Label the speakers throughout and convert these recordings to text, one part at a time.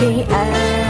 Speaker 1: me.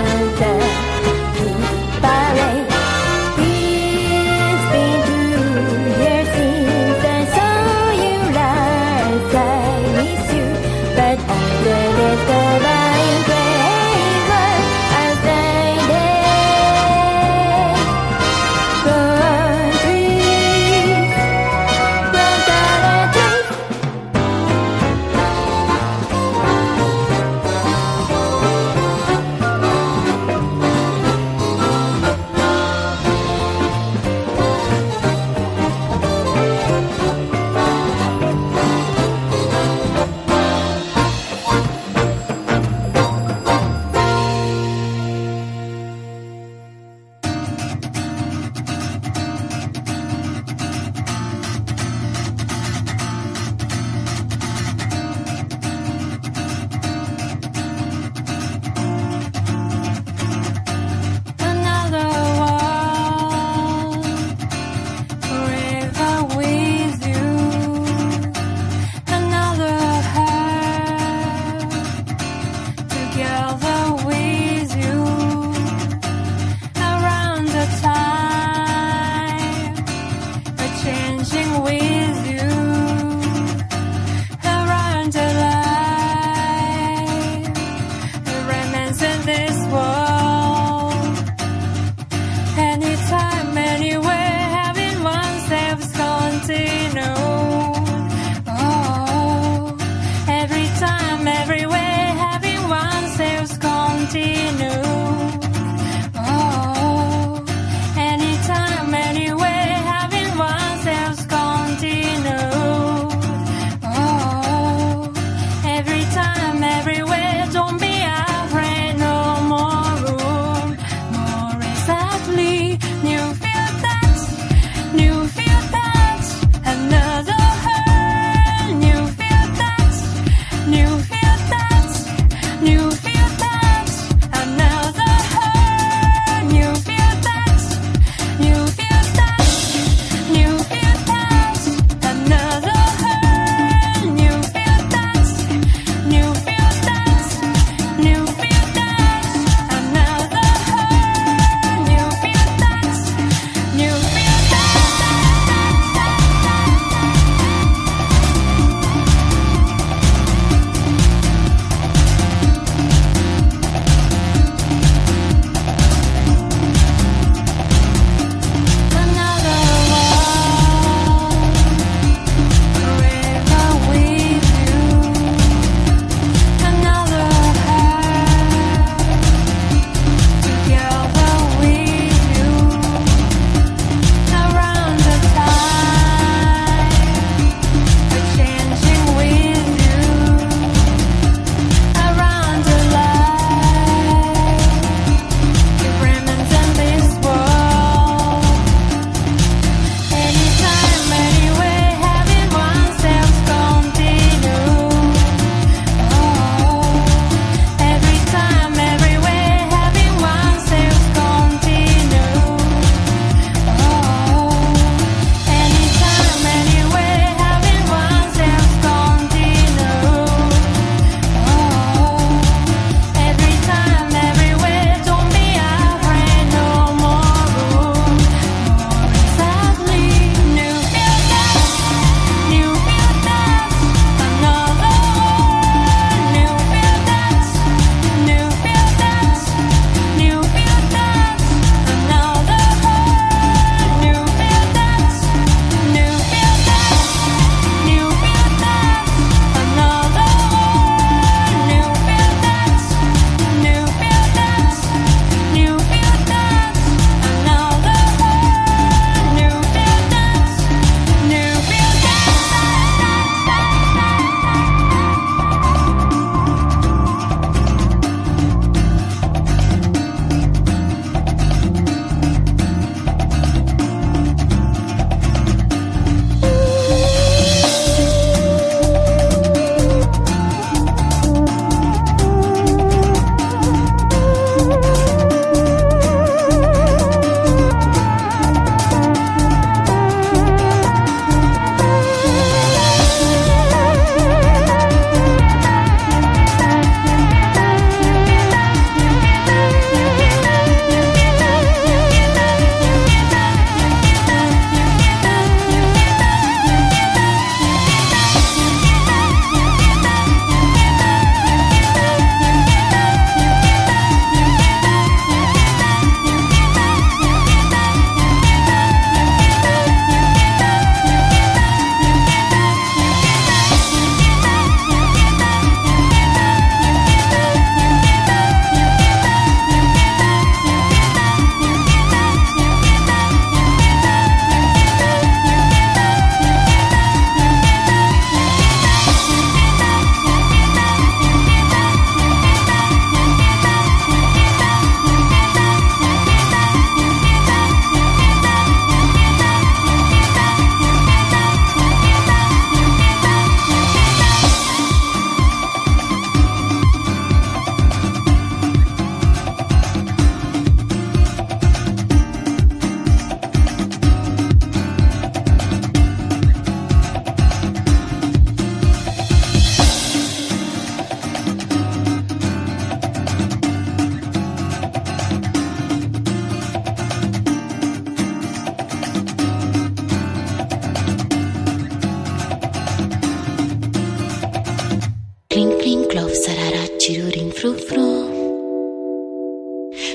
Speaker 1: Cling, cling, clove, sarara, chiruring, fru, fru.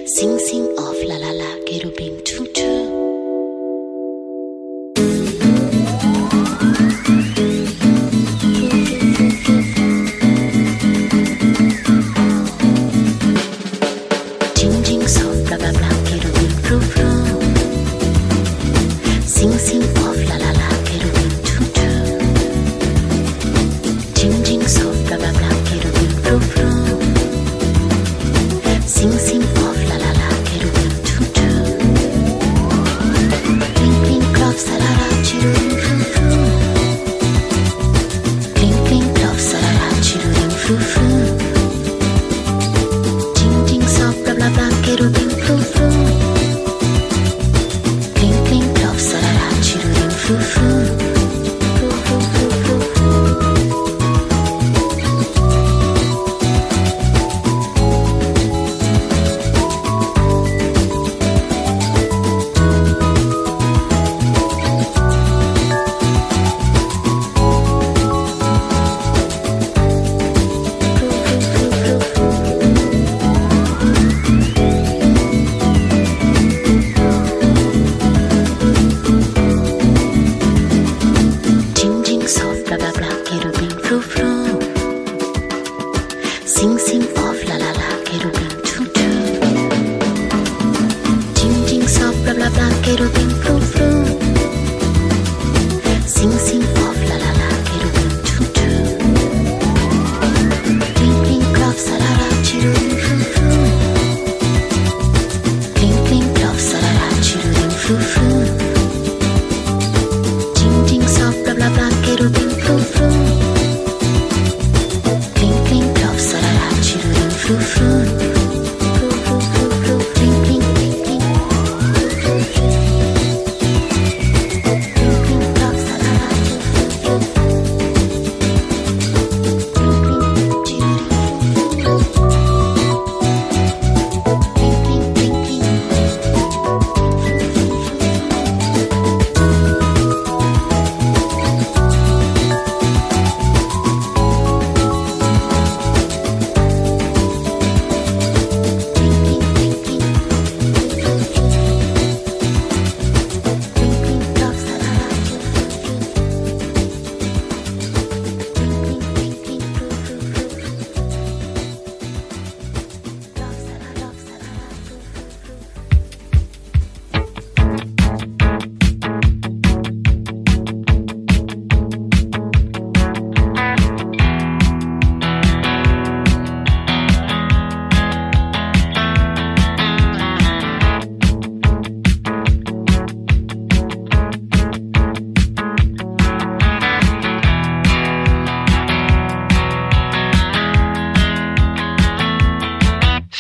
Speaker 1: Sing, sing, off.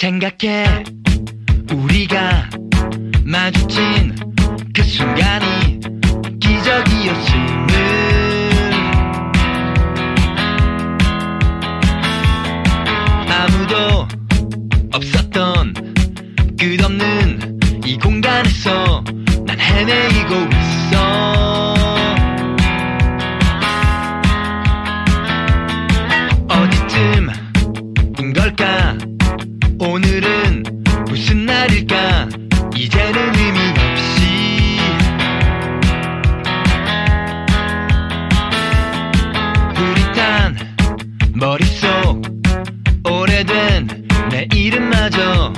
Speaker 2: 생각해. 우리가 마주친 그 순간이 기적이었음을. 아무도 없었던 끝없는 이 공간에서 난 헤매이고 이제는 의미 없이. 흐릿한 머릿속 오래된 내 이름마저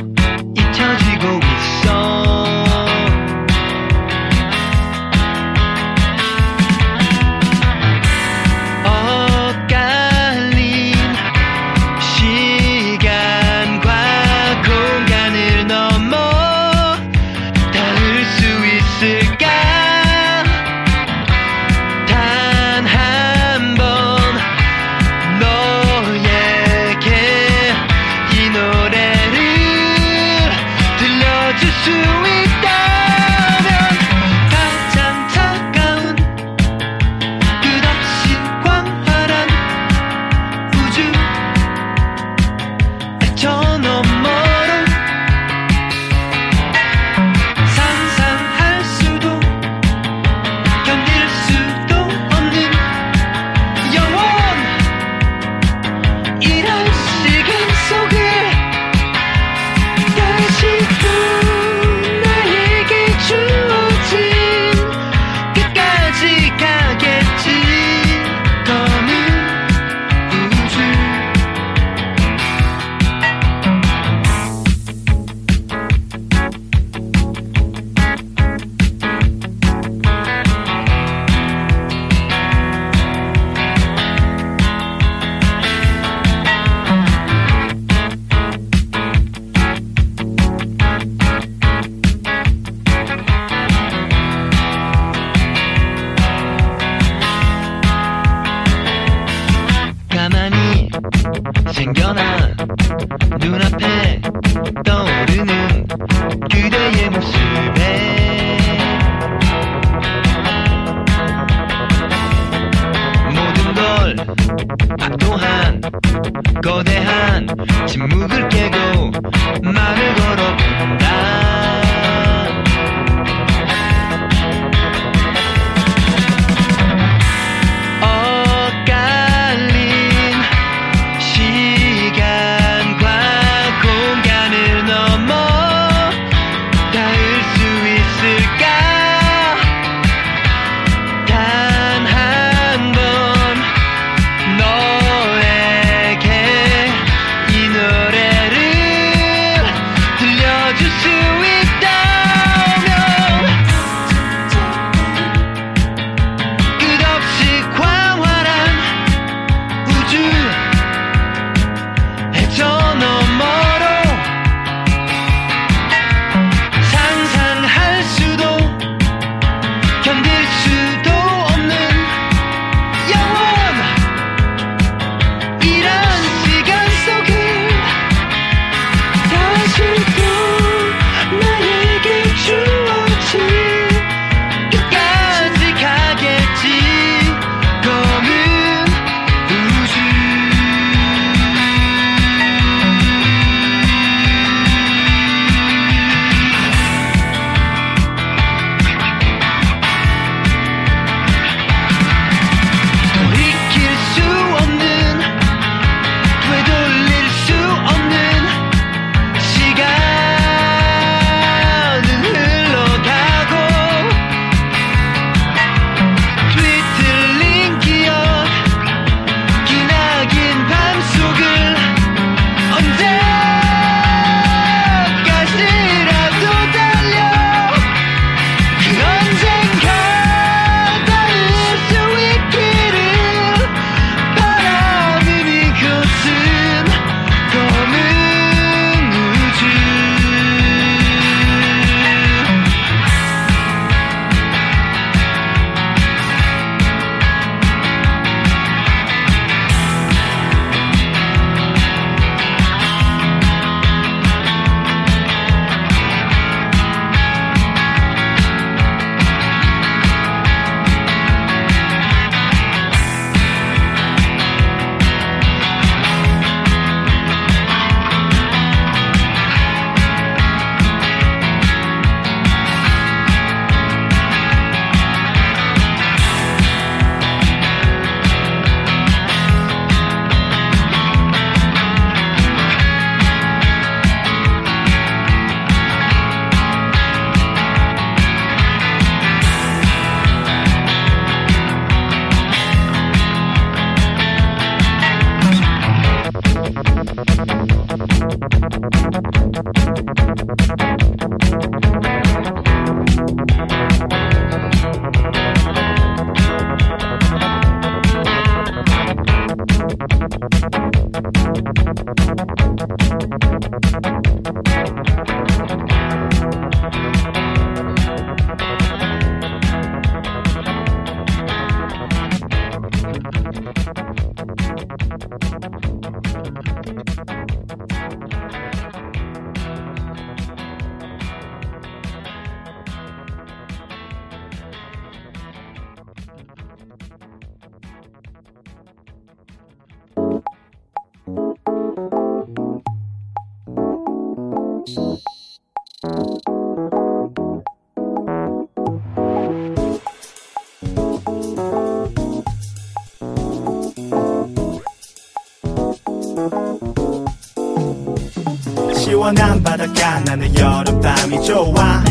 Speaker 1: 시원한
Speaker 3: 바닷가 나는 여름밤이 좋아.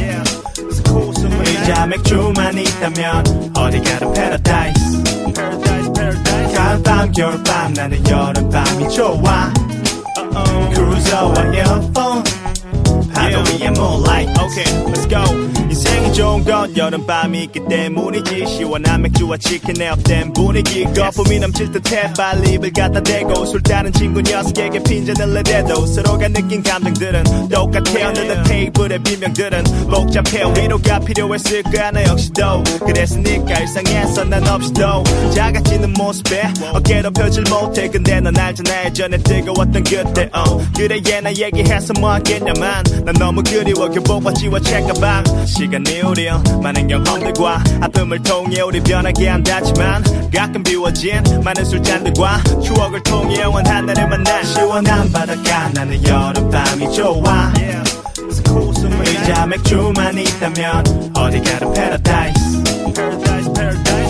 Speaker 3: 의자 맥주만 있다면 어디 가든 paradise. 가을밤 겨울밤 나는 여름밤이 좋아. 크루저와 이어폰 파도 위에 moonlight
Speaker 4: Okay, let's go.
Speaker 3: 인생이 좋은 건 여름밤이 있기 때문이지. 시원한 맥주와 치킨에 up된 분위기. 거품이 넘칠 듯해 빨리 입을 갖다 대고. 술 따는 친구 녀석에게 핀잔을 내대도. 서로가 느낀 감정들은 똑같아요. 늘은 테이블의 빈 병들은 복잡해. 위로가 필요했을까 나 역시도 그랬으니까 일상에서 난 없이도 작아지는 모습에 어깨도 펴질 못해. 근데 넌 알잖아 예전에 뜨거웠던 그때. 어 그래 얘나 얘기해서 뭐 하겠냐만. 난 너무 그리워 교복과 지워 책가방. 시간이 우릴 많은 경험들과 아픔을 통해 우리 변하게 한다지만 가끔 비워진 많은 술잔들과 추억을 통해 영원한 나를 만나 시원한 바닷가. 나는 여름밤이 좋아. 의자 맥주만 있다면 어디 가도 paradise.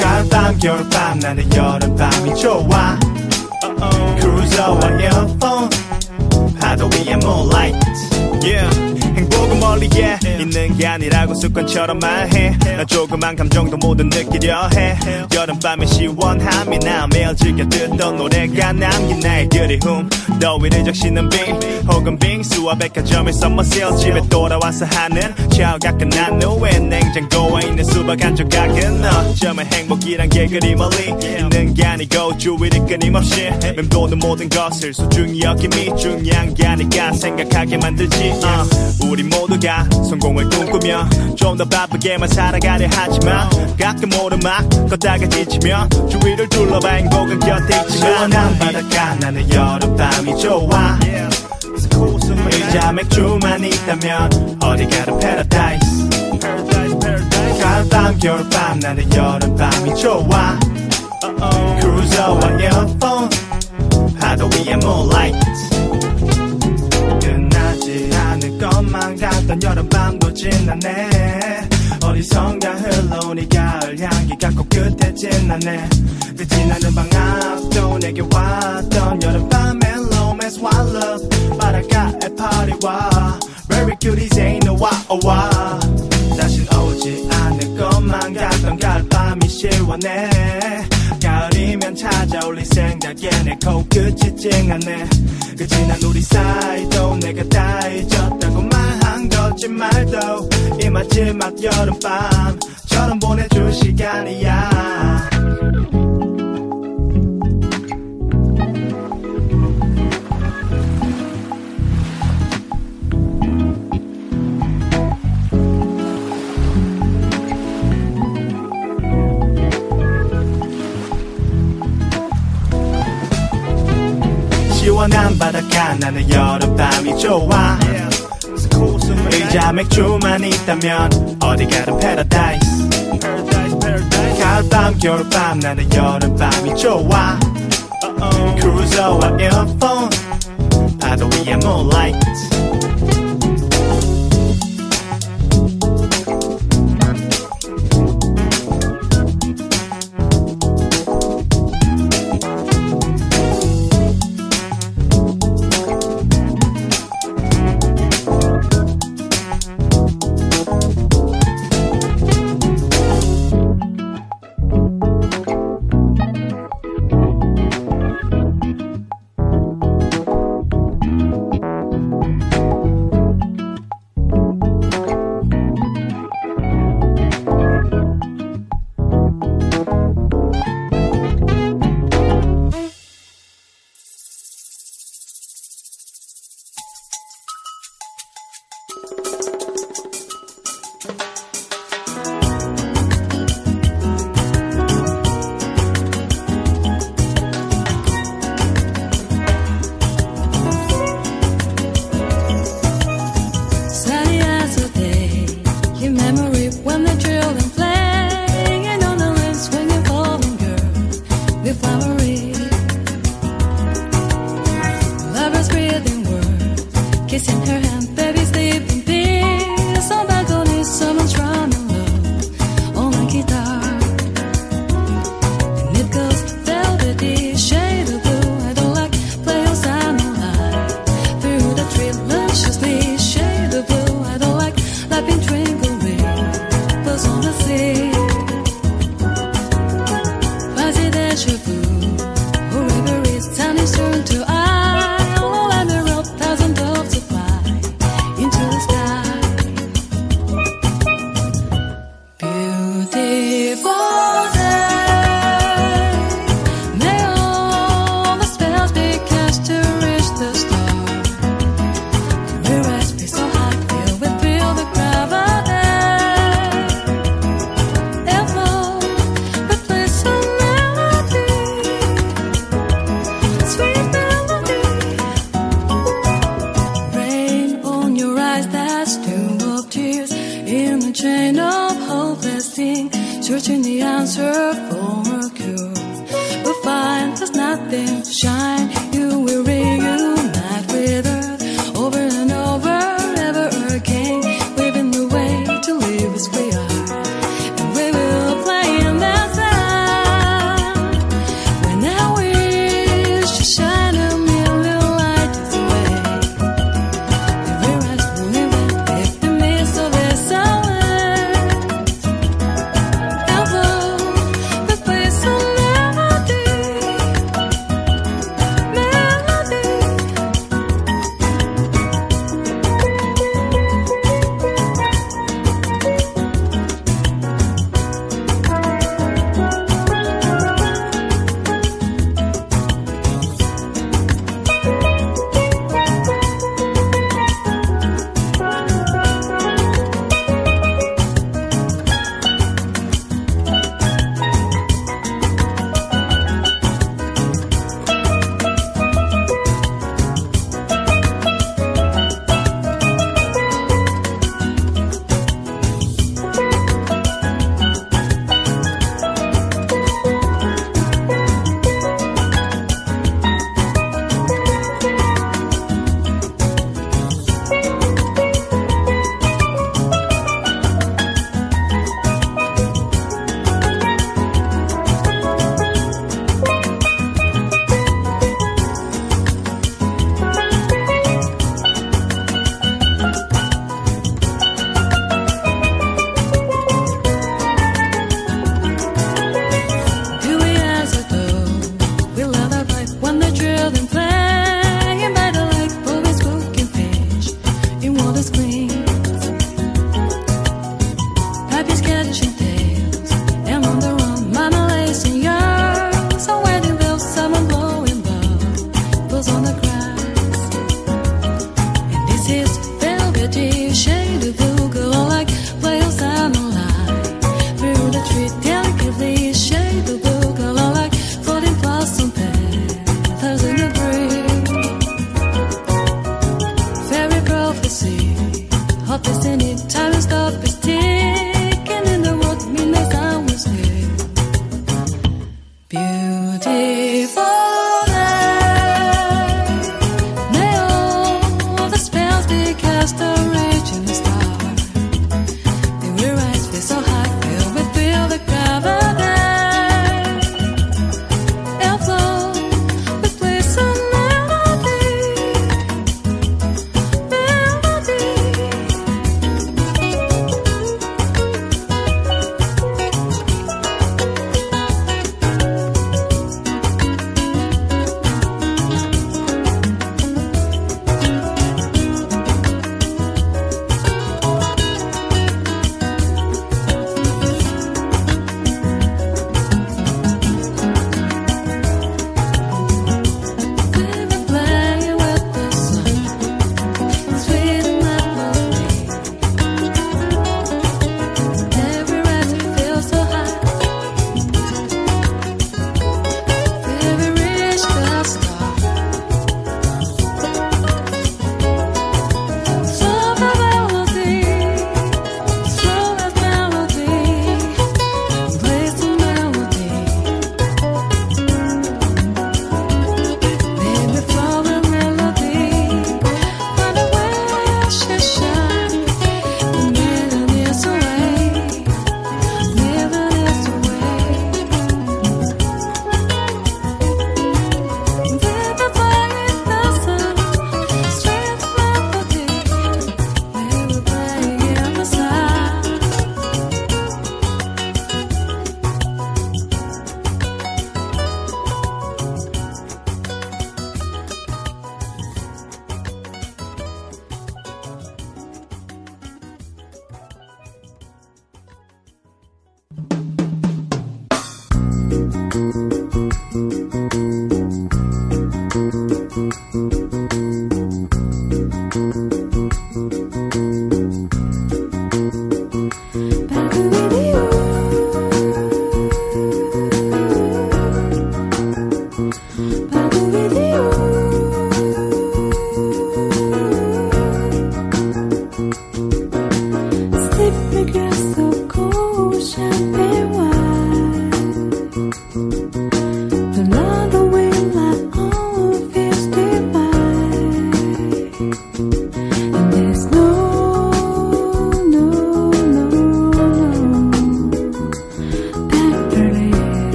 Speaker 3: 가을밤 겨울밤 나는 여름밤이 좋아. 크루저와 이어폰 파도 위에 moonlight. Yeah. 행복은 멀리에 있는 게 아니라고 습관처럼 말해. 나 조그만 감정도 모두 느끼려 해. 여름밤의 시원함이 나 매일 즐겨 듣던 노래가 남긴 나의 그리움. 더위를 적시는 빙 혹은 빙수와 백화점의 서머세일 집에 돌아와서 하는 샤워가 끝난 후에 냉장고에 있는 수박 한 조각은 어쩌면 행복이란 게 그리 멀리 있는 게 아니고 주위를 끊임없이 맴도는 모든 것을 소중히 여김이 중요한 게 아닐까 생각하게 만들지. uh. 우리 모두 가 성공을 꿈꾸며 좀 더 바쁘게만 살아가려 하지만 가끔 오르막 걷다가 지치면 주위를 둘러봐 행복은 곁에 있지만 시원한 바닷가 나는 여름밤이 좋아. 의자 맥주만 있다면 어디 가도 paradise. 가을밤 겨울밤 나는 여름밤이 좋아. 크루저와 이어폰 파도 위에 moonlight 것만 같던 여름밤도 지나네. 어디선가 흘러온 이 가을 향기가 코끝에 진나네. 그 지나는 방 앞도 내게 왔던 여름밤 멜로맨스 wallow 바닷가에 파리와 Very wah oh wah 다신 오지 않을 것만 같던 가을밤이 시원해. 가을이면 찾아올 네 생각에 내 코끝이 찡하네. 그 지난 우리 사이도 내가 다 잊었다고 말한 거짓말도 이 마지막 여름밤처럼 보내줄 시 맥주만 있다면